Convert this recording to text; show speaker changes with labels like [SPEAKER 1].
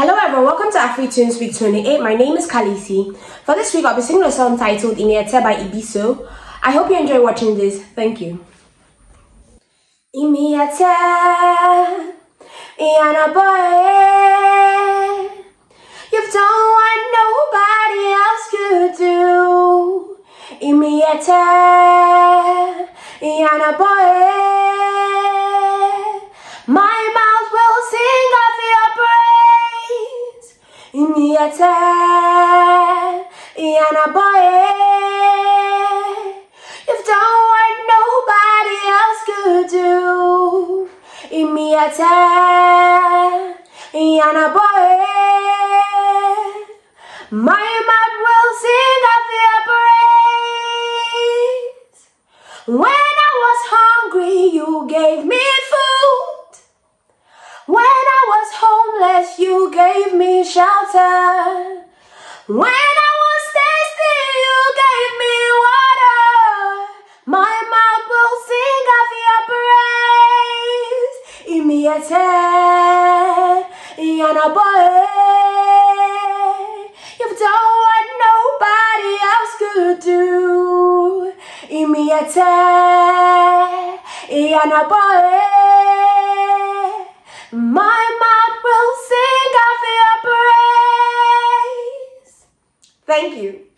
[SPEAKER 1] Hello everyone, welcome to AfriTunes Week 28. My name is Khaleesii. For this week, I'll be singing a song titled Imiete by Ibiso. I hope you enjoy watching this. Thank you. Imiete, Iana you've done what nobody else could do. Imiete, Iana imiete Iana boy You've done what nobody else could do Imiete Iana boy My mouth will sing of your praise When I was hungry you gave me food shelter. When I was thirsty, you gave me water. My mouth will sing of your praise. Imiete, Yanaboe. You've done what nobody else could do. Imiete, Yanaboe. My. Thank you.